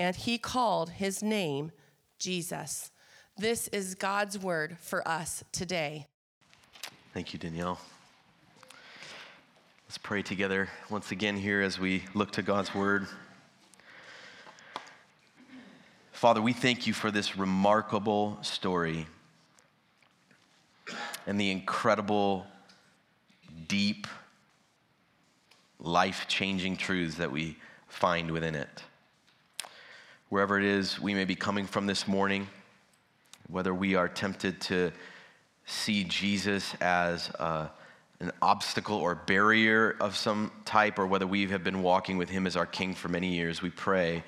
and he called his name Jesus. This is God's word for us today. Thank you, Danielle. Let's pray together once again here as we look to God's word. Father, we thank you for this remarkable story and the incredible, deep, life changing truths that we find within it wherever it is we may be coming from this morning, whether we are tempted to see Jesus as uh, an obstacle or barrier of some type, or whether we have been walking with him as our king for many years, we pray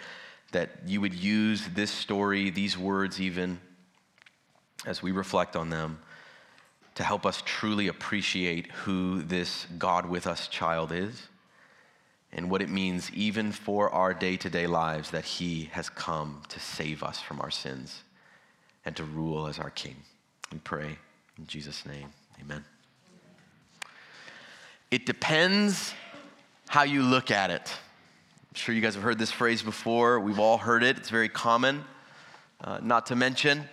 that you would use this story, these words, even as we reflect on them, to help us truly appreciate who this God with us child is and what it means even for our day to day lives that He has come to save us from our sins and to rule as our King. We pray in Jesus' name. Amen. It depends how you look at it. I'm sure you guys have heard this phrase before. We've all heard it, it's very common. Uh, not to mention,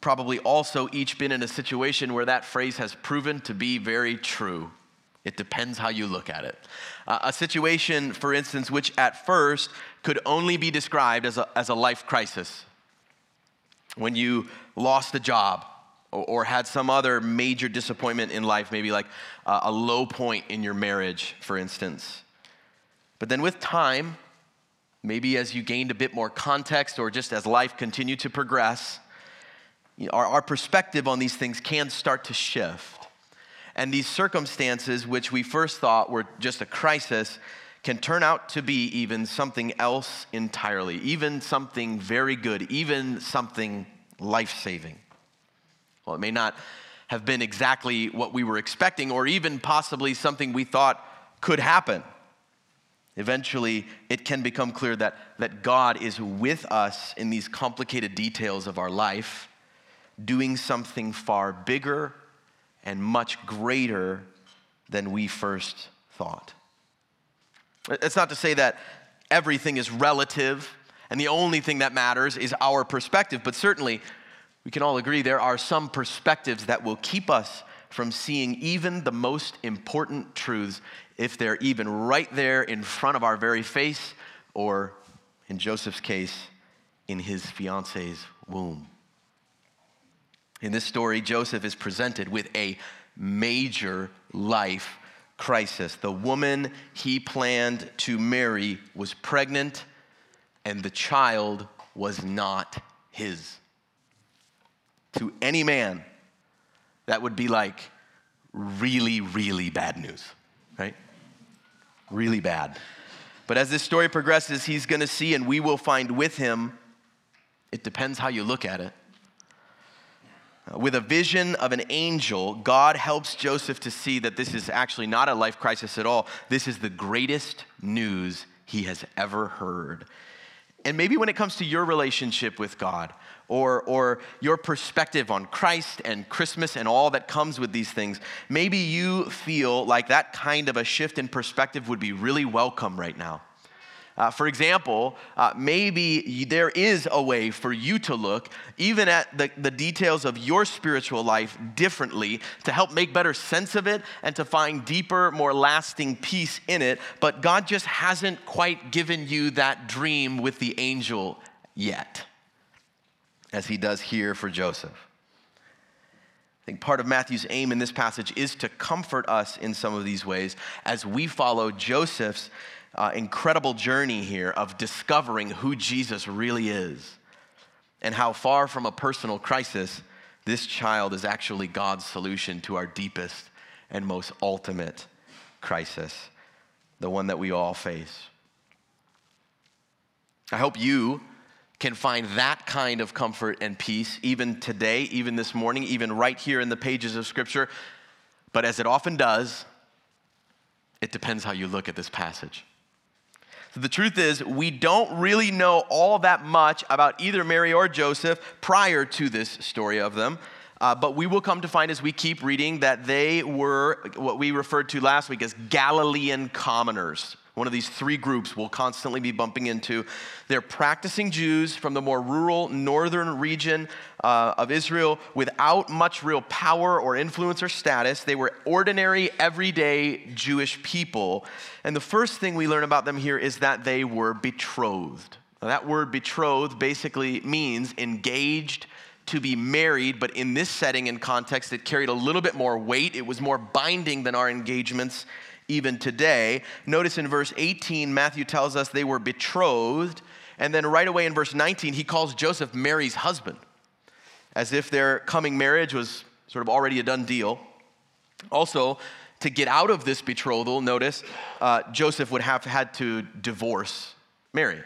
probably also each been in a situation where that phrase has proven to be very true. It depends how you look at it. Uh, a situation, for instance, which at first could only be described as a, as a life crisis. When you lost a job or, or had some other major disappointment in life, maybe like uh, a low point in your marriage, for instance. But then with time, maybe as you gained a bit more context or just as life continued to progress, our, our perspective on these things can start to shift. And these circumstances, which we first thought were just a crisis, can turn out to be even something else entirely, even something very good, even something life saving. Well, it may not have been exactly what we were expecting, or even possibly something we thought could happen. Eventually, it can become clear that, that God is with us in these complicated details of our life, doing something far bigger and much greater than we first thought. It's not to say that everything is relative and the only thing that matters is our perspective, but certainly we can all agree there are some perspectives that will keep us from seeing even the most important truths if they're even right there in front of our very face, or in Joseph's case, in his fiance's womb. In this story, Joseph is presented with a major life crisis. The woman he planned to marry was pregnant, and the child was not his. To any man, that would be like really, really bad news, right? Really bad. But as this story progresses, he's going to see, and we will find with him, it depends how you look at it with a vision of an angel, God helps Joseph to see that this is actually not a life crisis at all. This is the greatest news he has ever heard. And maybe when it comes to your relationship with God or, or your perspective on Christ and Christmas and all that comes with these things, maybe you feel like that kind of a shift in perspective would be really welcome right now. Uh, for example, uh, maybe there is a way for you to look even at the, the details of your spiritual life differently to help make better sense of it and to find deeper, more lasting peace in it. But God just hasn't quite given you that dream with the angel yet, as he does here for Joseph. I think part of Matthew's aim in this passage is to comfort us in some of these ways as we follow Joseph's uh, incredible journey here of discovering who Jesus really is and how far from a personal crisis this child is actually God's solution to our deepest and most ultimate crisis, the one that we all face. I hope you can find that kind of comfort and peace even today, even this morning, even right here in the pages of Scripture. But as it often does, it depends how you look at this passage. So the truth is, we don't really know all that much about either Mary or Joseph prior to this story of them. Uh, but we will come to find as we keep reading that they were what we referred to last week as Galilean commoners. One of these three groups we'll constantly be bumping into. They're practicing Jews from the more rural northern region uh, of Israel without much real power or influence or status. They were ordinary, everyday Jewish people. And the first thing we learn about them here is that they were betrothed. Now, that word betrothed basically means engaged to be married, but in this setting and context, it carried a little bit more weight. It was more binding than our engagements even today. Notice in verse 18, Matthew tells us they were betrothed. And then right away in verse 19, he calls Joseph Mary's husband, as if their coming marriage was sort of already a done deal. Also, to get out of this betrothal, notice uh, Joseph would have had to divorce Mary.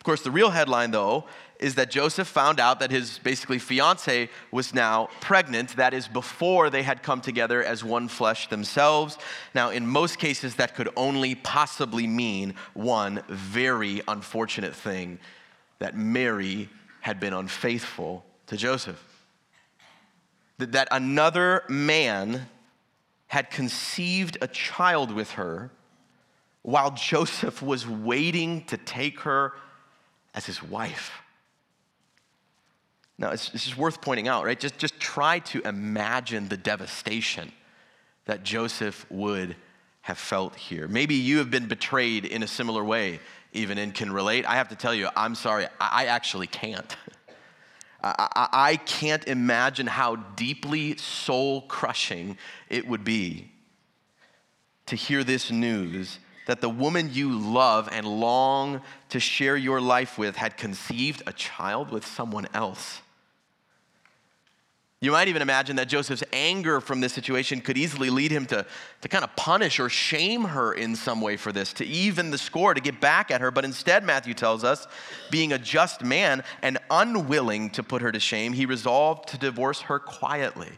Of course, the real headline, though, is that Joseph found out that his basically fiance was now pregnant. That is before they had come together as one flesh themselves. Now, in most cases, that could only possibly mean one very unfortunate thing that Mary had been unfaithful to Joseph. That another man had conceived a child with her while Joseph was waiting to take her as his wife. Now, it's, it's just worth pointing out, right? Just, just try to imagine the devastation that Joseph would have felt here. Maybe you have been betrayed in a similar way, even and can relate. I have to tell you, I'm sorry, I, I actually can't. I, I, I can't imagine how deeply soul crushing it would be to hear this news that the woman you love and long to share your life with had conceived a child with someone else. You might even imagine that Joseph's anger from this situation could easily lead him to, to kind of punish or shame her in some way for this, to even the score, to get back at her. But instead, Matthew tells us, being a just man and unwilling to put her to shame, he resolved to divorce her quietly.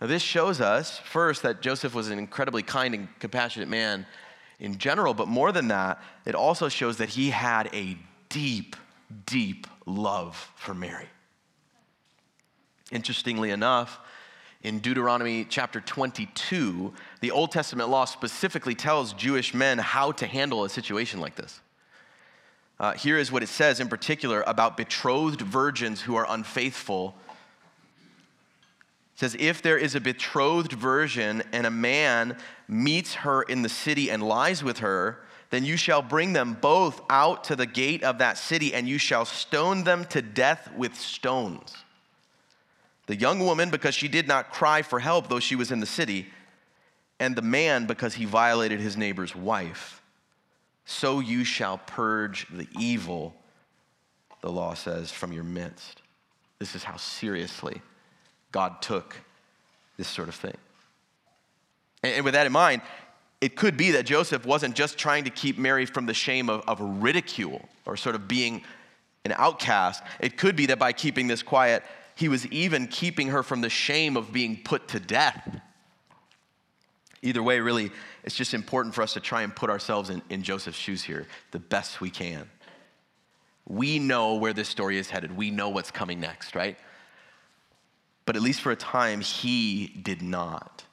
Now, this shows us, first, that Joseph was an incredibly kind and compassionate man in general, but more than that, it also shows that he had a deep, deep love for Mary. Interestingly enough, in Deuteronomy chapter 22, the Old Testament law specifically tells Jewish men how to handle a situation like this. Uh, here is what it says in particular about betrothed virgins who are unfaithful It says, If there is a betrothed virgin and a man meets her in the city and lies with her, then you shall bring them both out to the gate of that city, and you shall stone them to death with stones. The young woman, because she did not cry for help, though she was in the city, and the man, because he violated his neighbor's wife. So you shall purge the evil, the law says, from your midst. This is how seriously God took this sort of thing. And with that in mind, it could be that Joseph wasn't just trying to keep Mary from the shame of, of ridicule or sort of being an outcast. It could be that by keeping this quiet, he was even keeping her from the shame of being put to death. Either way, really, it's just important for us to try and put ourselves in, in Joseph's shoes here the best we can. We know where this story is headed. We know what's coming next, right? But at least for a time, he did not.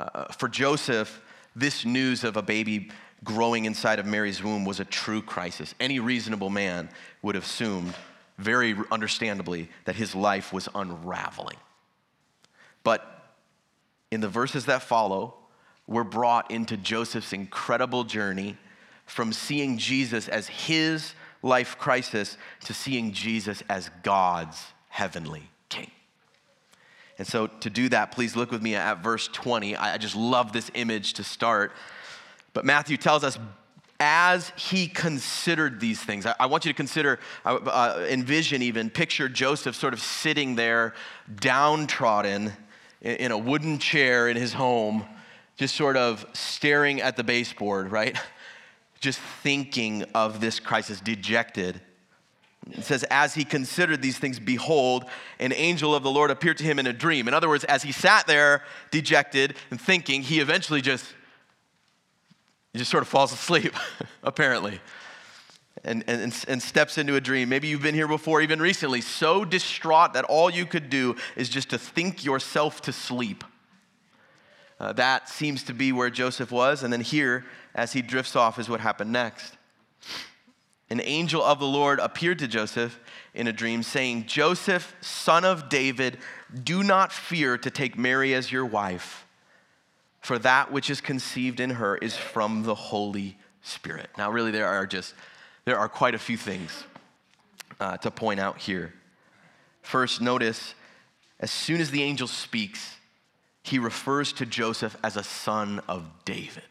Uh, for Joseph, this news of a baby growing inside of Mary's womb was a true crisis. Any reasonable man would have assumed, very understandably, that his life was unraveling. But in the verses that follow, we're brought into Joseph's incredible journey from seeing Jesus as his life crisis to seeing Jesus as God's heavenly king. And so, to do that, please look with me at verse 20. I just love this image to start. But Matthew tells us, as he considered these things, I, want you to consider, uh, uh, envision even, picture Joseph sort of sitting there, downtrodden in, in a wooden chair in his home, just sort of staring at the baseboard, right? Just thinking of this crisis, dejected. It says, as he considered these things, behold, an angel of the Lord appeared to him in a dream. In other words, as he sat there dejected and thinking, he eventually just, he just sort of falls asleep, apparently, and, and, and steps into a dream. Maybe you've been here before, even recently, so distraught that all you could do is just to think yourself to sleep. Uh, that seems to be where Joseph was. And then here, as he drifts off, is what happened next an angel of the Lord appeared to Joseph in a dream, saying, Joseph, son of David, do not fear to take Mary as your wife, for that which is conceived in her is from the Holy Spirit. Now, really, there are just there are quite a few things uh, to point out here. First, notice as soon as the angel speaks, he refers to Joseph as a son of David.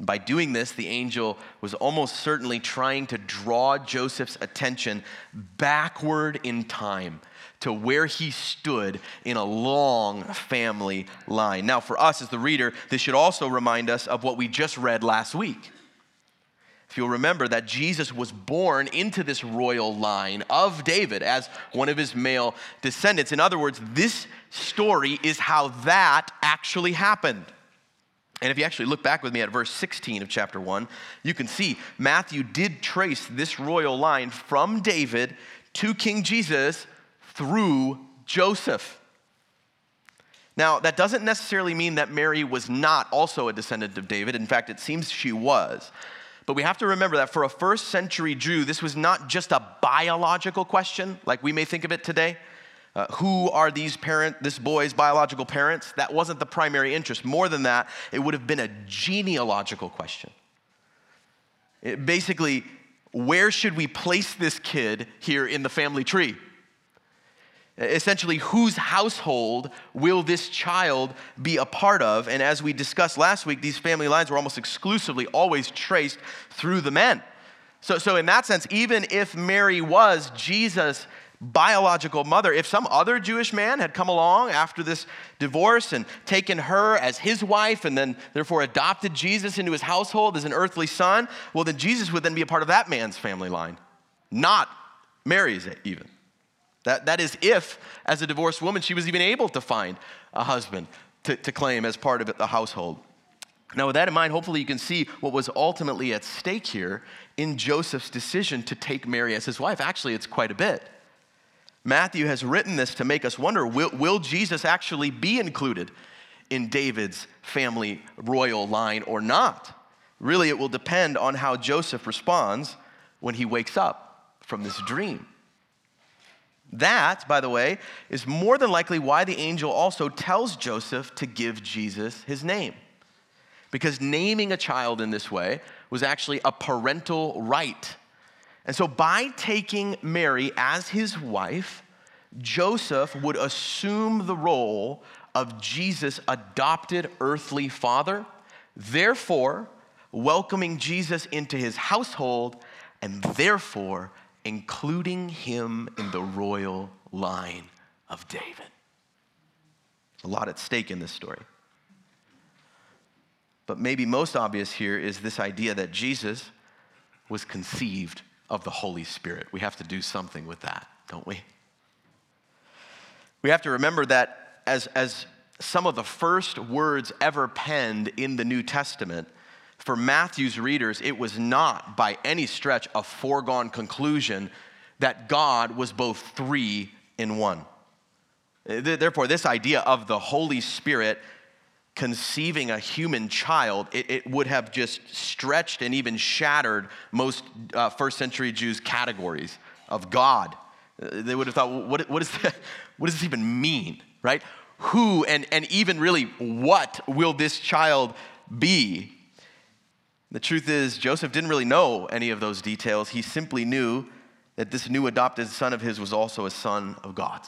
By doing this, the angel was almost certainly trying to draw Joseph's attention backward in time to where he stood in a long family line. Now, for us as the reader, this should also remind us of what we just read last week. If you'll remember that Jesus was born into this royal line of David as one of his male descendants. In other words, this story is how that actually happened. And if you actually look back with me at verse 16 of chapter 1, you can see Matthew did trace this royal line from David to King Jesus through Joseph. Now, that doesn't necessarily mean that Mary was not also a descendant of David. In fact, it seems she was. But we have to remember that for a first century Jew, this was not just a biological question like we may think of it today. Uh, who are these parent, this boy's biological parents? That wasn't the primary interest. More than that, it would have been a genealogical question. It basically, where should we place this kid here in the family tree? Essentially, whose household will this child be a part of? And as we discussed last week, these family lines were almost exclusively always traced through the men. So, so in that sense, even if Mary was Jesus' biological mother. If some other Jewish man had come along after this divorce and taken her as his wife and then therefore adopted Jesus into his household as an earthly son, well, then Jesus would then be a part of that man's family line, not Mary's even. That, that is if, as a divorced woman, she was even able to find a husband to, to claim as part of the household. Now, with that in mind, hopefully you can see what was ultimately at stake here in Joseph's decision to take Mary as his wife. Actually, it's quite a bit. Matthew has written this to make us wonder will, will Jesus actually be included in David's family royal line or not? Really, it will depend on how Joseph responds when he wakes up from this dream. That, by the way, is more than likely why the angel also tells Joseph to give Jesus his name. Because naming a child in this way was actually a parental right and so, by taking Mary as his wife, Joseph would assume the role of Jesus' adopted earthly father, therefore, welcoming Jesus into his household, and therefore, including him in the royal line of David. There's a lot at stake in this story. But maybe most obvious here is this idea that Jesus was conceived of the Holy Spirit. We have to do something with that, don't we? We have to remember that as, as some of the first words ever penned in the New Testament for Matthew's readers, it was not by any stretch a foregone conclusion that God was both three in one. Therefore, this idea of the Holy Spirit conceiving a human child, it, it would have just stretched and even shattered most uh, first century Jews' categories of God. Uh, they would have thought, what, what, is that, what does this even mean, right? Who and, and even really what will this child be? The truth is, Joseph didn't really know any of those details. He simply knew that this new adopted son of his was also a son of God.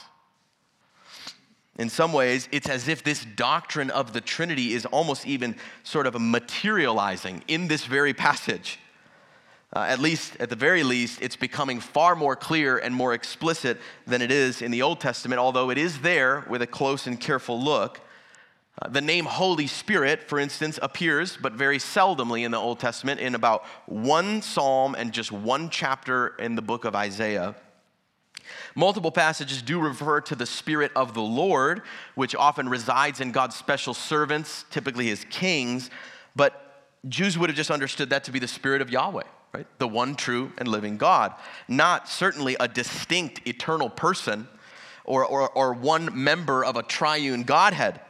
In some ways, it's as if this doctrine of the Trinity is almost even sort of materializing in this very passage. Uh, at least, at the very least, it's becoming far more clear and more explicit than it is in the Old Testament, although it is there with a close and careful look. Uh, the name Holy Spirit, for instance, appears, but very seldomly in the Old Testament, in about one psalm and just one chapter in the book of Isaiah. Multiple passages do refer to the Spirit of the Lord, which often resides in God's special servants, typically his kings, but Jews would have just understood that to be the Spirit of Yahweh, right? The one true and living God. Not certainly a distinct eternal person or, or, or one member of a triune Godhead.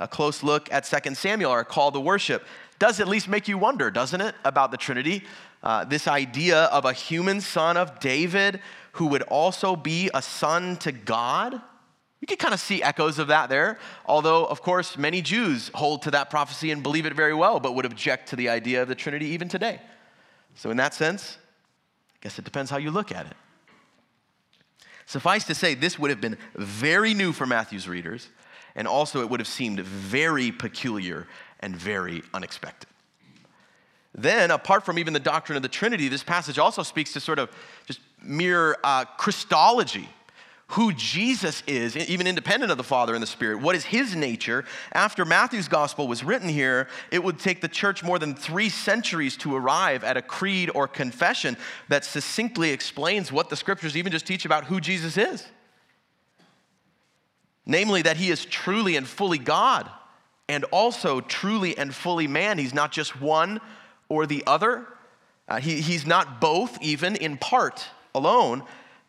A close look at 2 Samuel, our call to worship, does at least make you wonder, doesn't it, about the Trinity? Uh, this idea of a human son of David who would also be a son to God. You can kind of see echoes of that there, although, of course, many Jews hold to that prophecy and believe it very well, but would object to the idea of the Trinity even today. So, in that sense, I guess it depends how you look at it. Suffice to say, this would have been very new for Matthew's readers, and also it would have seemed very peculiar and very unexpected. Then, apart from even the doctrine of the Trinity, this passage also speaks to sort of just mere uh, Christology, who Jesus is, even independent of the Father and the Spirit. What is his nature? After Matthew's gospel was written here, it would take the church more than three centuries to arrive at a creed or confession that succinctly explains what the scriptures even just teach about who Jesus is. Namely, that he is truly and fully God and also truly and fully man. He's not just one or the other. Uh, he, he's not both, even in part alone.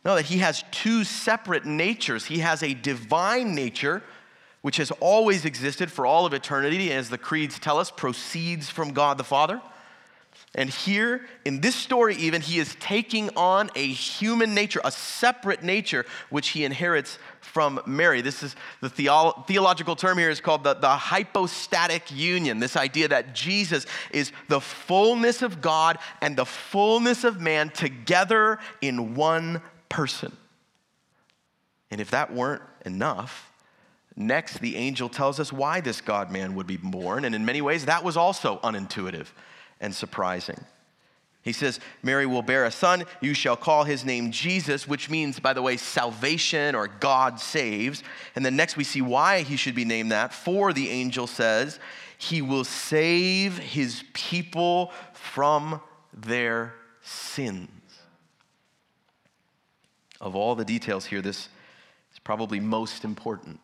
No, that he has two separate natures. He has a divine nature, which has always existed for all of eternity, and as the creeds tell us, proceeds from God the Father. And here, in this story, even, he is taking on a human nature, a separate nature, which he inherits from Mary. This is the theolo- theological term here is called the, the hypostatic union. This idea that Jesus is the fullness of God and the fullness of man together in one person. And if that weren't enough, next the angel tells us why this God man would be born. And in many ways, that was also unintuitive and surprising. He says, Mary will bear a son. You shall call his name Jesus, which means, by the way, salvation or God saves. And then next we see why he should be named that. For the angel says, he will save his people from their sins. Of all the details here, this is probably most important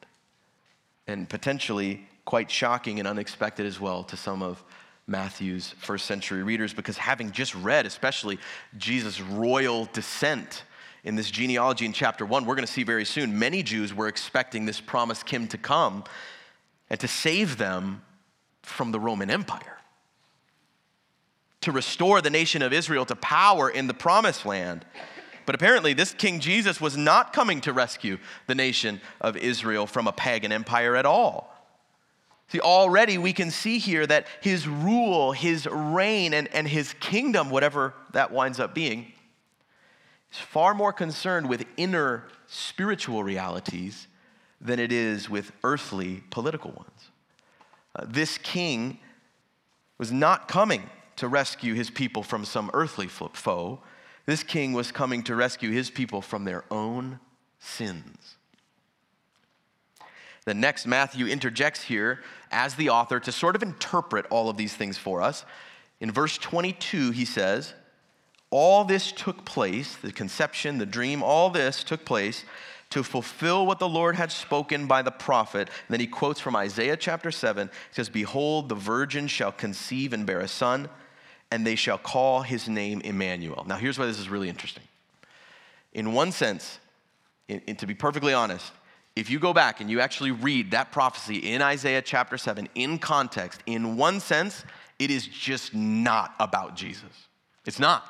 and potentially quite shocking and unexpected as well to some of Matthew's first century readers because having just read, especially Jesus' royal descent in this genealogy in chapter one, we're going to see very soon, many Jews were expecting this promised king to come and to save them from the Roman Empire, to restore the nation of Israel to power in the promised land. But apparently, this King Jesus was not coming to rescue the nation of Israel from a pagan empire at all. See, already we can see here that his rule, his reign, and, and his kingdom, whatever that winds up being, is far more concerned with inner spiritual realities than it is with earthly political ones. Uh, this king was not coming to rescue his people from some earthly foe. This king was coming to rescue his people from their own sins. The next, Matthew interjects here as the author to sort of interpret all of these things for us. In verse 22, he says, All this took place, the conception, the dream, all this took place to fulfill what the Lord had spoken by the prophet. And then he quotes from Isaiah chapter 7. He says, Behold, the virgin shall conceive and bear a son, and they shall call his name Emmanuel. Now, here's why this is really interesting. In one sense, in, in, to be perfectly honest, if you go back and you actually read that prophecy in Isaiah chapter 7 in context, in one sense, it is just not about Jesus. It's not.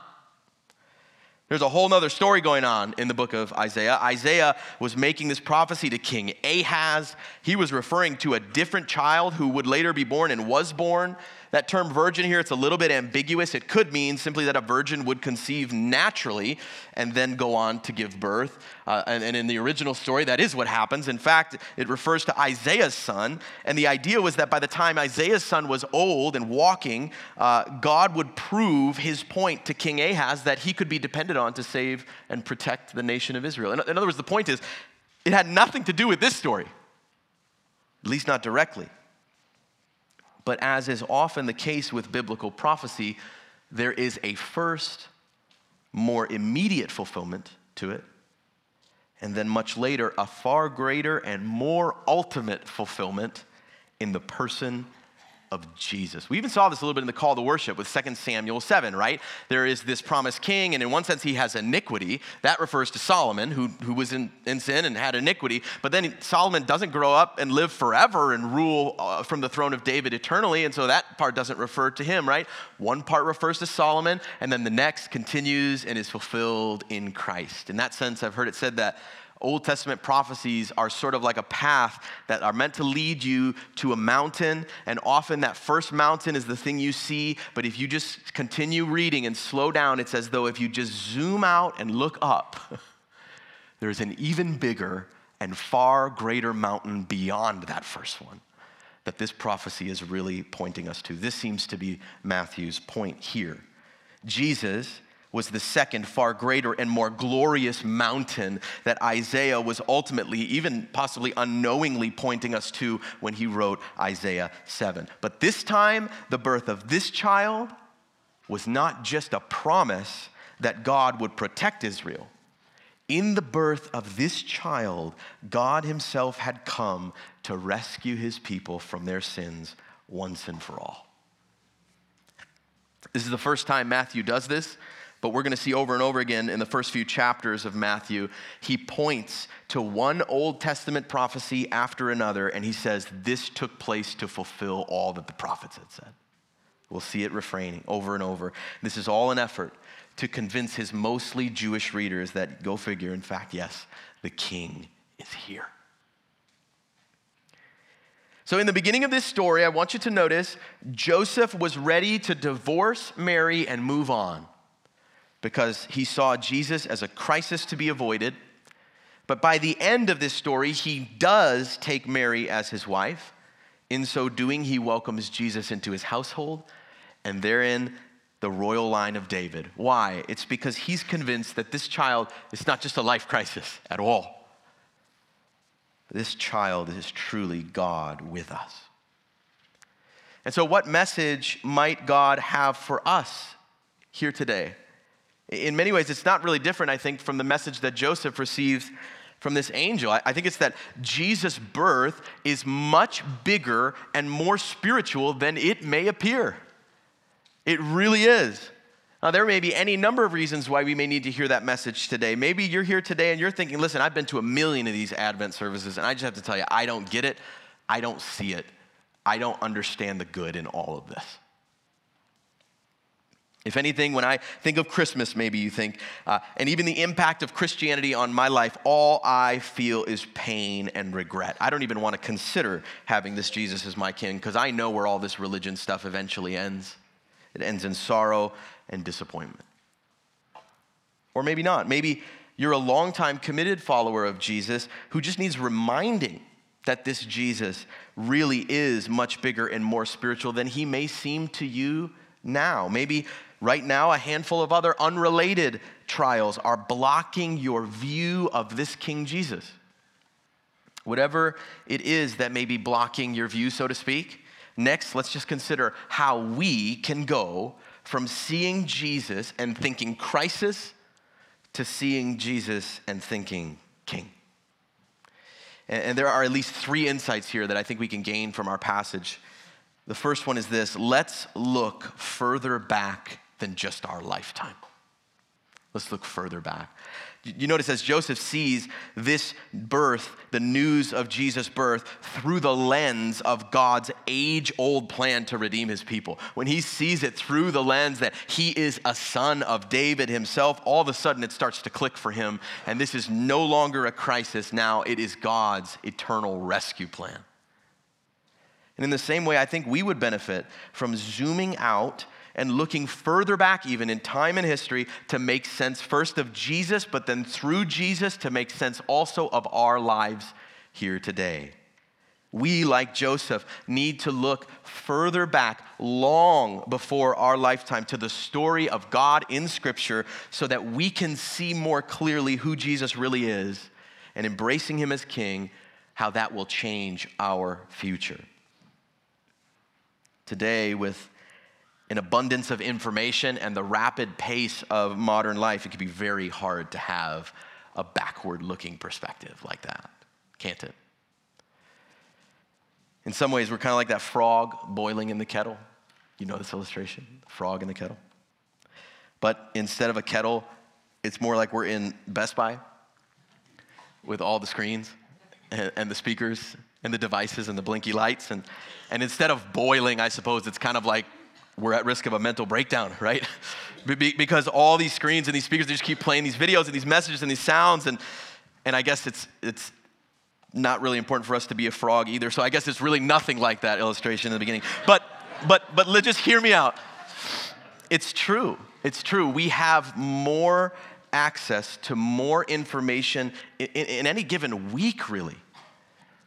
There's a whole other story going on in the book of Isaiah. Isaiah was making this prophecy to King Ahaz. He was referring to a different child who would later be born and was born. That term virgin here, it's a little bit ambiguous. It could mean simply that a virgin would conceive naturally and then go on to give birth. Uh, and, and in the original story, that is what happens. In fact, it refers to Isaiah's son. And the idea was that by the time Isaiah's son was old and walking, uh, God would prove his point to King Ahaz that he could be depended on to save and protect the nation of Israel. In, in other words, the point is, it had nothing to do with this story, at least not directly. But as is often the case with biblical prophecy, there is a first, more immediate fulfillment to it, and then much later, a far greater and more ultimate fulfillment in the person of Jesus. We even saw this a little bit in the call to worship with 2 Samuel 7, right? There is this promised king, and in one sense, he has iniquity. That refers to Solomon, who, who was in, in sin and had iniquity. But then Solomon doesn't grow up and live forever and rule uh, from the throne of David eternally, and so that part doesn't refer to him, right? One part refers to Solomon, and then the next continues and is fulfilled in Christ. In that sense, I've heard it said that Old Testament prophecies are sort of like a path that are meant to lead you to a mountain, and often that first mountain is the thing you see. But if you just continue reading and slow down, it's as though if you just zoom out and look up, there's an even bigger and far greater mountain beyond that first one that this prophecy is really pointing us to. This seems to be Matthew's point here. Jesus was the second, far greater and more glorious mountain that Isaiah was ultimately, even possibly unknowingly, pointing us to when he wrote Isaiah 7. But this time, the birth of this child was not just a promise that God would protect Israel. In the birth of this child, God Himself had come to rescue His people from their sins once and for all. This is the first time Matthew does this. But we're going to see over and over again in the first few chapters of Matthew, he points to one Old Testament prophecy after another, and he says, This took place to fulfill all that the prophets had said. We'll see it refraining over and over. This is all an effort to convince his mostly Jewish readers that, go figure, in fact, yes, the king is here. So, in the beginning of this story, I want you to notice Joseph was ready to divorce Mary and move on because he saw Jesus as a crisis to be avoided. But by the end of this story, he does take Mary as his wife. In so doing, he welcomes Jesus into his household, and therein, the royal line of David. Why? It's because he's convinced that this child is not just a life crisis at all. This child is truly God with us. And so, what message might God have for us here today? In many ways, it's not really different, I think, from the message that Joseph receives from this angel. I think it's that Jesus' birth is much bigger and more spiritual than it may appear. It really is. Now, there may be any number of reasons why we may need to hear that message today. Maybe you're here today and you're thinking, listen, I've been to a million of these Advent services, and I just have to tell you, I don't get it. I don't see it. I don't understand the good in all of this. If anything, when I think of Christmas, maybe you think, uh, and even the impact of Christianity on my life, all I feel is pain and regret. I don't even want to consider having this Jesus as my king because I know where all this religion stuff eventually ends. It ends in sorrow and disappointment. Or maybe not. Maybe you're a longtime committed follower of Jesus who just needs reminding that this Jesus really is much bigger and more spiritual than he may seem to you now. Maybe Right now, a handful of other unrelated trials are blocking your view of this King Jesus. Whatever it is that may be blocking your view, so to speak, next, let's just consider how we can go from seeing Jesus and thinking crisis to seeing Jesus and thinking king. And, there are at least three insights here that I think we can gain from our passage. The first one is this let's look further back than just our lifetime. Let's look further back. You notice as Joseph sees this birth, the news of Jesus' birth, through the lens of God's age old plan to redeem his people. When he sees it through the lens that he is a son of David himself, all of a sudden it starts to click for him. And this is no longer a crisis. Now it is God's eternal rescue plan. And in the same way, I think we would benefit from zooming out and looking further back, even in time and history, to make sense first of Jesus, but then through Jesus to make sense also of our lives here today. We, like Joseph, need to look further back, long before our lifetime, to the story of God in Scripture so that we can see more clearly who Jesus really is and embracing Him as King, how that will change our future. Today, with an abundance of information and the rapid pace of modern life, it can be very hard to have a backward looking perspective like that, can't it? In some ways, we're kind of like that frog boiling in the kettle. You know this illustration? Frog in the kettle. But instead of a kettle, it's more like we're in Best Buy with all the screens and, and the speakers and the devices and the blinky lights. And, and instead of boiling, I suppose it's kind of like we're at risk of a mental breakdown, right? because all these screens and these speakers, they just keep playing these videos and these messages and these sounds. And, and I guess it's, it's not really important for us to be a frog either. So I guess it's really nothing like that illustration in the beginning. But, but, but let just hear me out. It's true. It's true. We have more access to more information in, in, in any given week, really,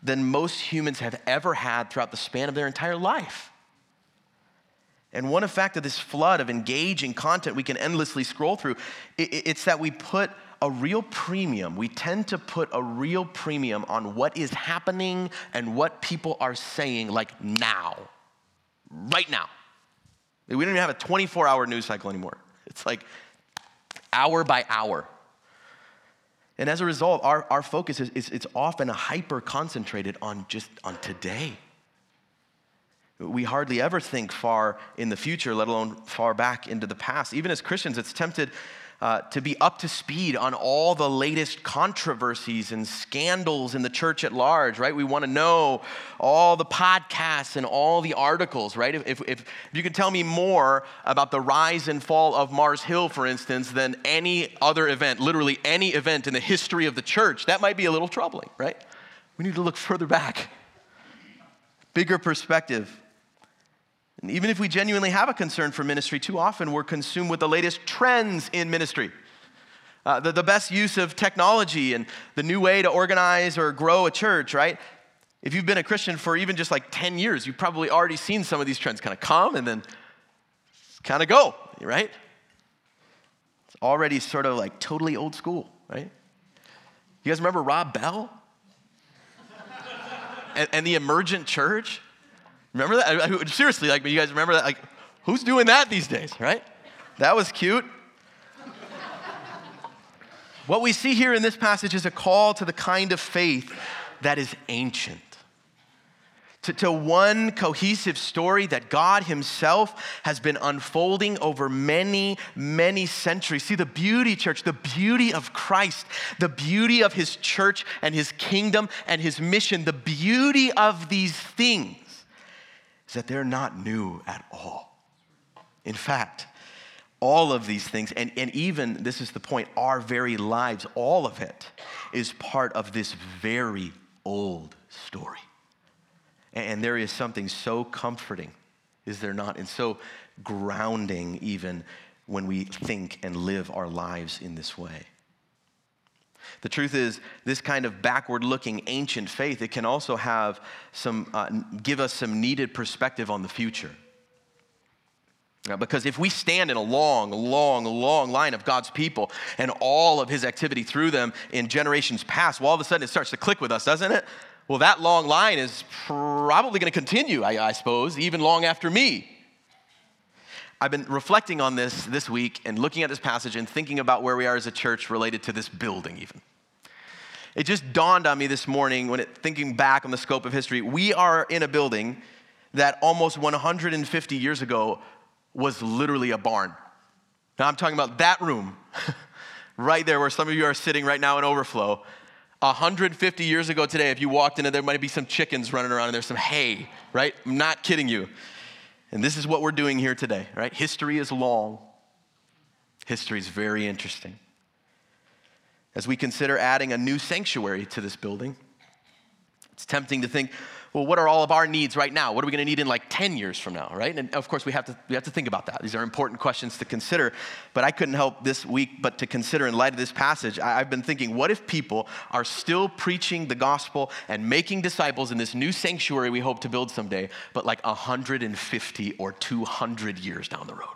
than most humans have ever had throughout the span of their entire life. And one effect of this flood of engaging content we can endlessly scroll through, it's that we put a real premium, we tend to put a real premium on what is happening and what people are saying, like now, right now. We don't even have a 24 hour news cycle anymore. It's like hour by hour. And as a result, our, our focus is, is it's often hyper concentrated on just on today. We hardly ever think far in the future, let alone far back into the past. Even as Christians, it's tempted uh, to be up to speed on all the latest controversies and scandals in the church at large, right? We want to know all the podcasts and all the articles, right? If, if, if you can tell me more about the rise and fall of Mars Hill, for instance, than any other event, literally any event in the history of the church, that might be a little troubling, right? We need to look further back, bigger perspective. And even if we genuinely have a concern for ministry, too often we're consumed with the latest trends in ministry. Uh, the, the best use of technology and the new way to organize or grow a church, right? If you've been a Christian for even just like 10 years, you've probably already seen some of these trends kind of come and then kind of go, right? It's already sort of like totally old school, right? You guys remember Rob Bell? and, and the emergent church? Remember that? Seriously, like, you guys remember that? Like, who's doing that these days, right? That was cute. what we see here in this passage is a call to the kind of faith that is ancient. To, to, one cohesive story that God Himself has been unfolding over many, many centuries. See, the beauty, church, the beauty of Christ, the beauty of His church and His kingdom and His mission, the beauty of these things is that they're not new at all. In fact, all of these things, and, and even, this is the point, our very lives, all of it is part of this very old story. And there is something so comforting, is there not? And so grounding, even when we think and live our lives in this way. The truth is, this kind of backward looking ancient faith, it can also have some, uh, give us some needed perspective on the future. Now, because if we stand in a long, long, long line of God's people and all of his activity through them in generations past, well, all of a sudden it starts to click with us, doesn't it? Well, that long line is probably going to continue, I, I suppose, even long after me. I've been reflecting on this this week and looking at this passage and thinking about where we are as a church related to this building, even. It just dawned on me this morning when it, thinking back on the scope of history. We are in a building that almost 150 years ago was literally a barn. Now I'm talking about that room right there where some of you are sitting right now in overflow. 150 years ago today, if you walked in, there might be some chickens running around and there's some hay, right? I'm not kidding you. And this is what we're doing here today, right? History is long, history is very interesting. As we consider adding a new sanctuary to this building, it's tempting to think, well, what are all of our needs right now? What are we going to need in like 10 years from now, right? And of course, we have, to, we have to think about that. These are important questions to consider. But I couldn't help this week but to consider, in light of this passage, I've been thinking, what if people are still preaching the gospel and making disciples in this new sanctuary we hope to build someday, but like 150 or 200 years down the road?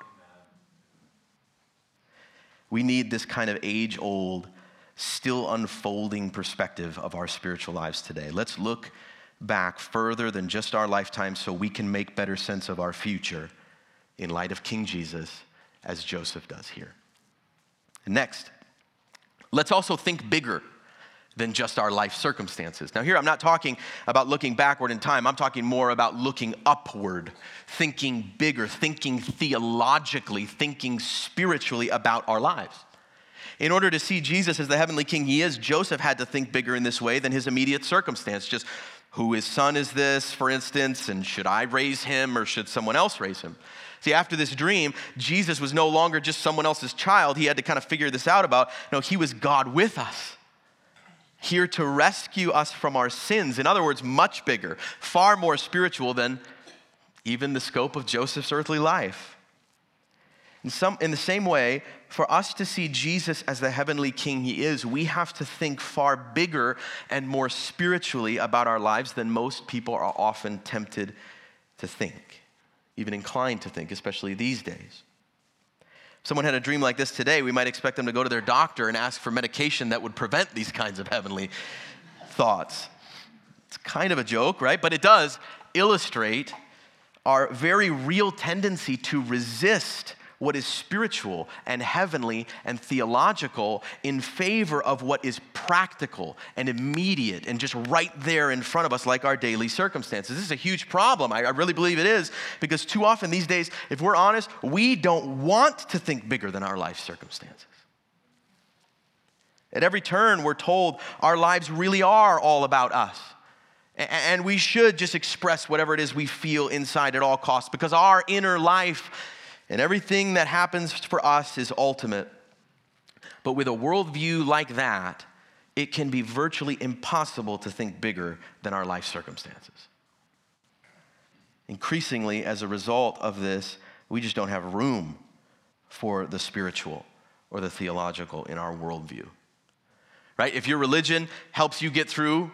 We need this kind of age old, still unfolding perspective of our spiritual lives today. Let's look back further than just our lifetime so we can make better sense of our future in light of King Jesus, as Joseph does here. next, let's also think bigger than just our life circumstances. Now, here I'm not talking about looking backward in time, I'm talking more about looking upward, thinking bigger, thinking theologically, thinking spiritually about our lives. In order to see Jesus as the heavenly king he is, Joseph had to think bigger in this way than his immediate circumstance. Just who his son is this, for instance, and should I raise him or should someone else raise him? See, after this dream, Jesus was no longer just someone else's child. He had to kind of figure this out about. No, he was God with us, here to rescue us from our sins. In other words, much bigger, far more spiritual than even the scope of Joseph's earthly life. In, some, in the same way, for us to see Jesus as the heavenly king he is, we have to think far bigger and more spiritually about our lives than most people are often tempted to think, even inclined to think, especially these days. If someone had a dream like this today, we might expect them to go to their doctor and ask for medication that would prevent these kinds of heavenly thoughts. It's kind of a joke, right? But it does illustrate our very real tendency to resist what is spiritual and heavenly and theological in favor of what is practical and immediate and just right there in front of us, like our daily circumstances. This is a huge problem. I, I really believe it is because too often these days, if we're honest, we don't want to think bigger than our life circumstances. At every turn, we're told our lives really are all about us. And we should just express whatever it is we feel inside at all costs because our inner life and everything that happens for us is ultimate. But with a worldview like that, it can be virtually impossible to think bigger than our life circumstances. Increasingly, as a result of this, we just don't have room for the spiritual or the theological in our worldview. Right? If your religion helps you get through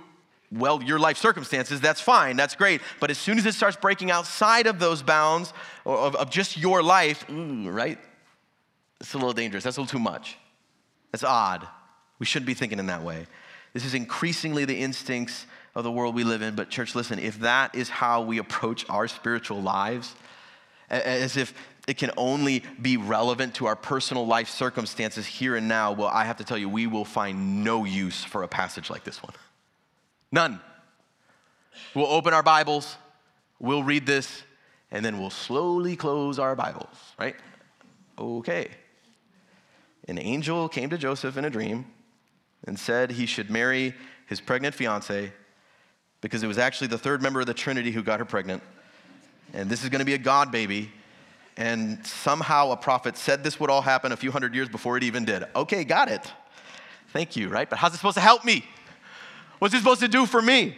well, your life circumstances, that's fine, that's great. But as soon as it starts breaking outside of those bounds of, of just your life, right? It's a little dangerous. That's a little too much. That's odd. We shouldn't be thinking in that way. This is increasingly the instincts of the world we live in. But, church, listen, if that is how we approach our spiritual lives, as if it can only be relevant to our personal life circumstances here and now, well, I have to tell you, we will find no use for a passage like this one. None. We'll open our Bibles, we'll read this, and then we'll slowly close our Bibles, right? Okay. An angel came to Joseph in a dream and said he should marry his pregnant fiancee because it was actually the third member of the Trinity who got her pregnant. And this is going to be a God baby. And somehow a prophet said this would all happen a few hundred years before it even did. Okay, got it. Thank you, right? But how's it supposed to help me? What's it supposed to do for me?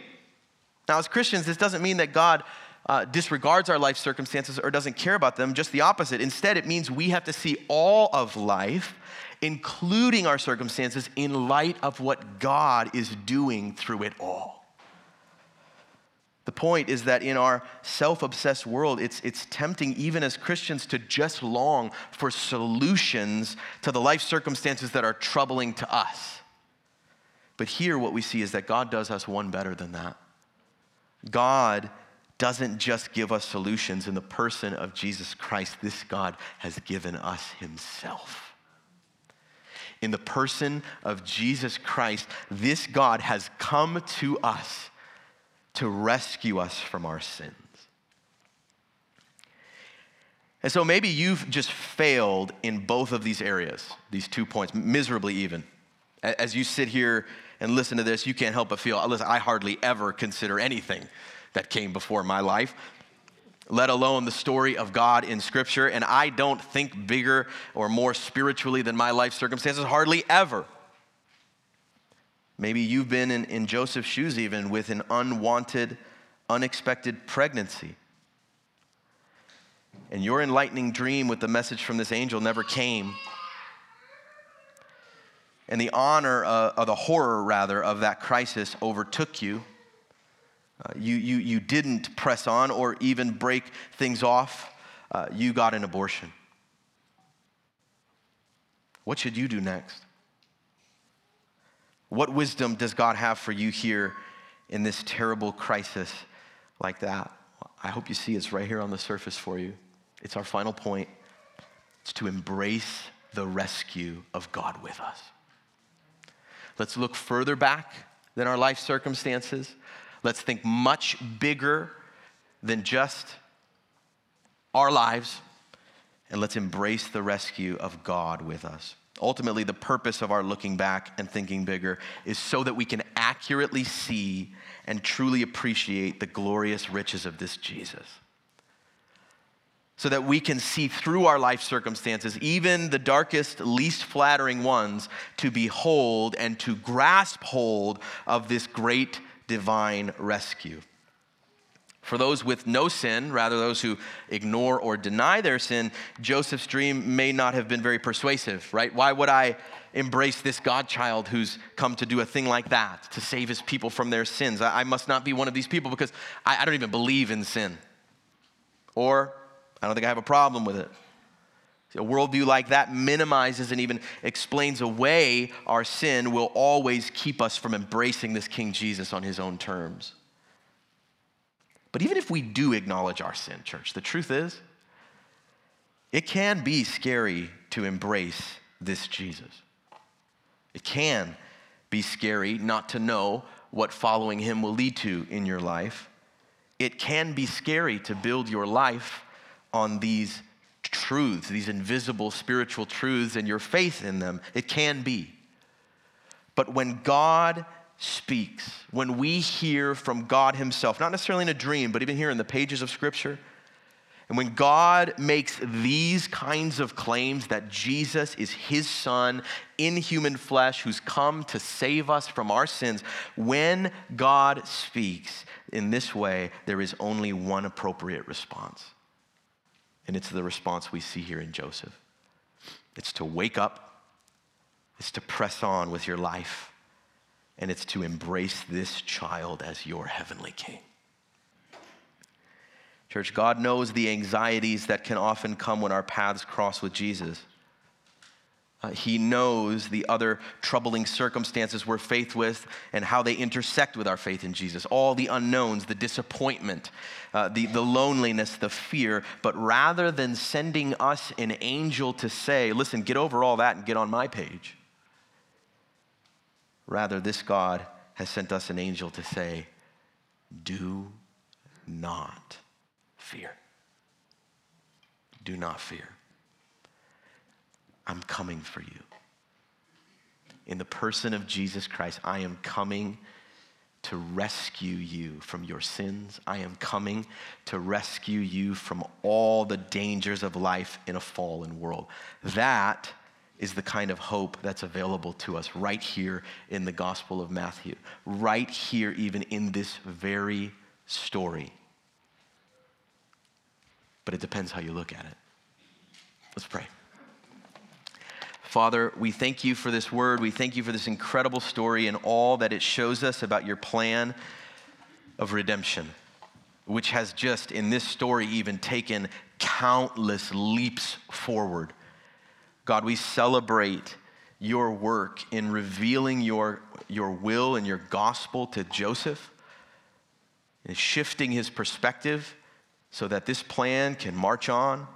Now, as Christians, this doesn't mean that God uh, disregards our life circumstances or doesn't care about them, just the opposite. Instead, it means we have to see all of life, including our circumstances, in light of what God is doing through it all. The point is that in our self obsessed world, it's, it's tempting, even as Christians, to just long for solutions to the life circumstances that are troubling to us. But here, what we see is that God does us one better than that. God doesn't just give us solutions in the person of Jesus Christ, this God has given us Himself. in the person of Jesus Christ, this God has come to us to rescue us from our sins. And so maybe you've just failed in both of these areas, these two points, miserably even. As you sit here and listen to this, you can't help but feel, listen, I hardly ever consider anything that came before my life, let alone the story of God in Scripture. And I don't think bigger or more spiritually than my life circumstances, hardly ever. Maybe you've been in, in Joseph's shoes, even with an unwanted, unexpected pregnancy. And your enlightening dream with the message from this angel never came. And the honor, uh, or the horror rather, of that crisis overtook you. Uh, you, you, you didn't press on or even break things off. Uh, you got an abortion. What should you do next? What wisdom does God have for you here in this terrible crisis like that? I hope you see it's right here on the surface for you. It's our final point. It's to embrace the rescue of God with us. Let's look further back than our life circumstances. Let's think much bigger than just our lives. And let's embrace the rescue of God with us. Ultimately, the purpose of our looking back and thinking bigger is so that we can accurately see and truly appreciate the glorious riches of this Jesus. So that we can see through our life circumstances, even the darkest, least flattering ones, to behold and to grasp hold of this great divine rescue. For those with no sin, rather those who ignore or deny their sin, Joseph's dream may not have been very persuasive, right? Why would I embrace this Godchild who's come to do a thing like that, to save his people from their sins? I, must not be one of these people because I, I don't even believe in sin. Or I don't think I have a problem with it. A worldview like that minimizes and even explains away our sin will always keep us from embracing this King Jesus on his own terms. But even if we do acknowledge our sin, church, the truth is, it can be scary to embrace this Jesus. It can be scary not to know what following him will lead to in your life. It can be scary to build your life on these truths, these invisible spiritual truths, and your faith in them. It can be. But when God speaks, when we hear from God Himself, not necessarily in a dream, but even here in the pages of Scripture, and when God makes these kinds of claims that Jesus is His Son in human flesh who's come to save us from our sins, when God speaks in this way, there is only one appropriate response. And it's the response we see here in Joseph it's to wake up, it's to press on with your life and it's to embrace this child as your heavenly king. Church, God knows the anxieties that can often come when our paths cross with Jesus. Uh, he knows the other troubling circumstances we're faced with and how they intersect with our faith in Jesus. All the unknowns, the disappointment, uh, the, the loneliness, the fear. But rather than sending us an angel to say, listen, get over all that and get on my page, Rather, this God has sent us an angel to say, Do not fear. Do not fear. I'm coming for you. In the person of Jesus Christ, I am coming to rescue you from your sins. I am coming to rescue you from all the dangers of life in a fallen world. That is the kind of hope that's available to us right here in the Gospel of Matthew, right here, even in this very story. But it depends how you look at it. Let's pray. Father, we thank you for this word. We thank you for this incredible story and all that it shows us about your plan of redemption, which has just, in this story, even taken countless leaps forward God, we celebrate your work in revealing your, your will and your gospel to Joseph and shifting his perspective so that this plan can march on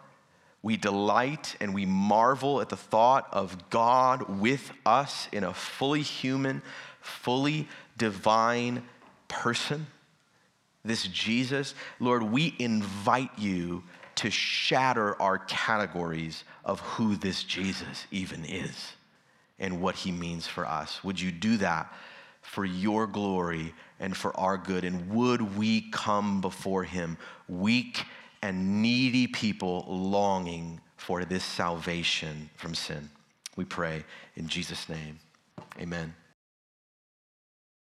We delight and we marvel at the thought of God with us in a fully human, fully divine person. This Jesus, Lord, we invite you to shatter our categories of who this Jesus even is and what he means for us. Would you do that for your glory and for our good? And would we come before him weak and needy people longing for this salvation from sin? We pray in Jesus' name. Amen.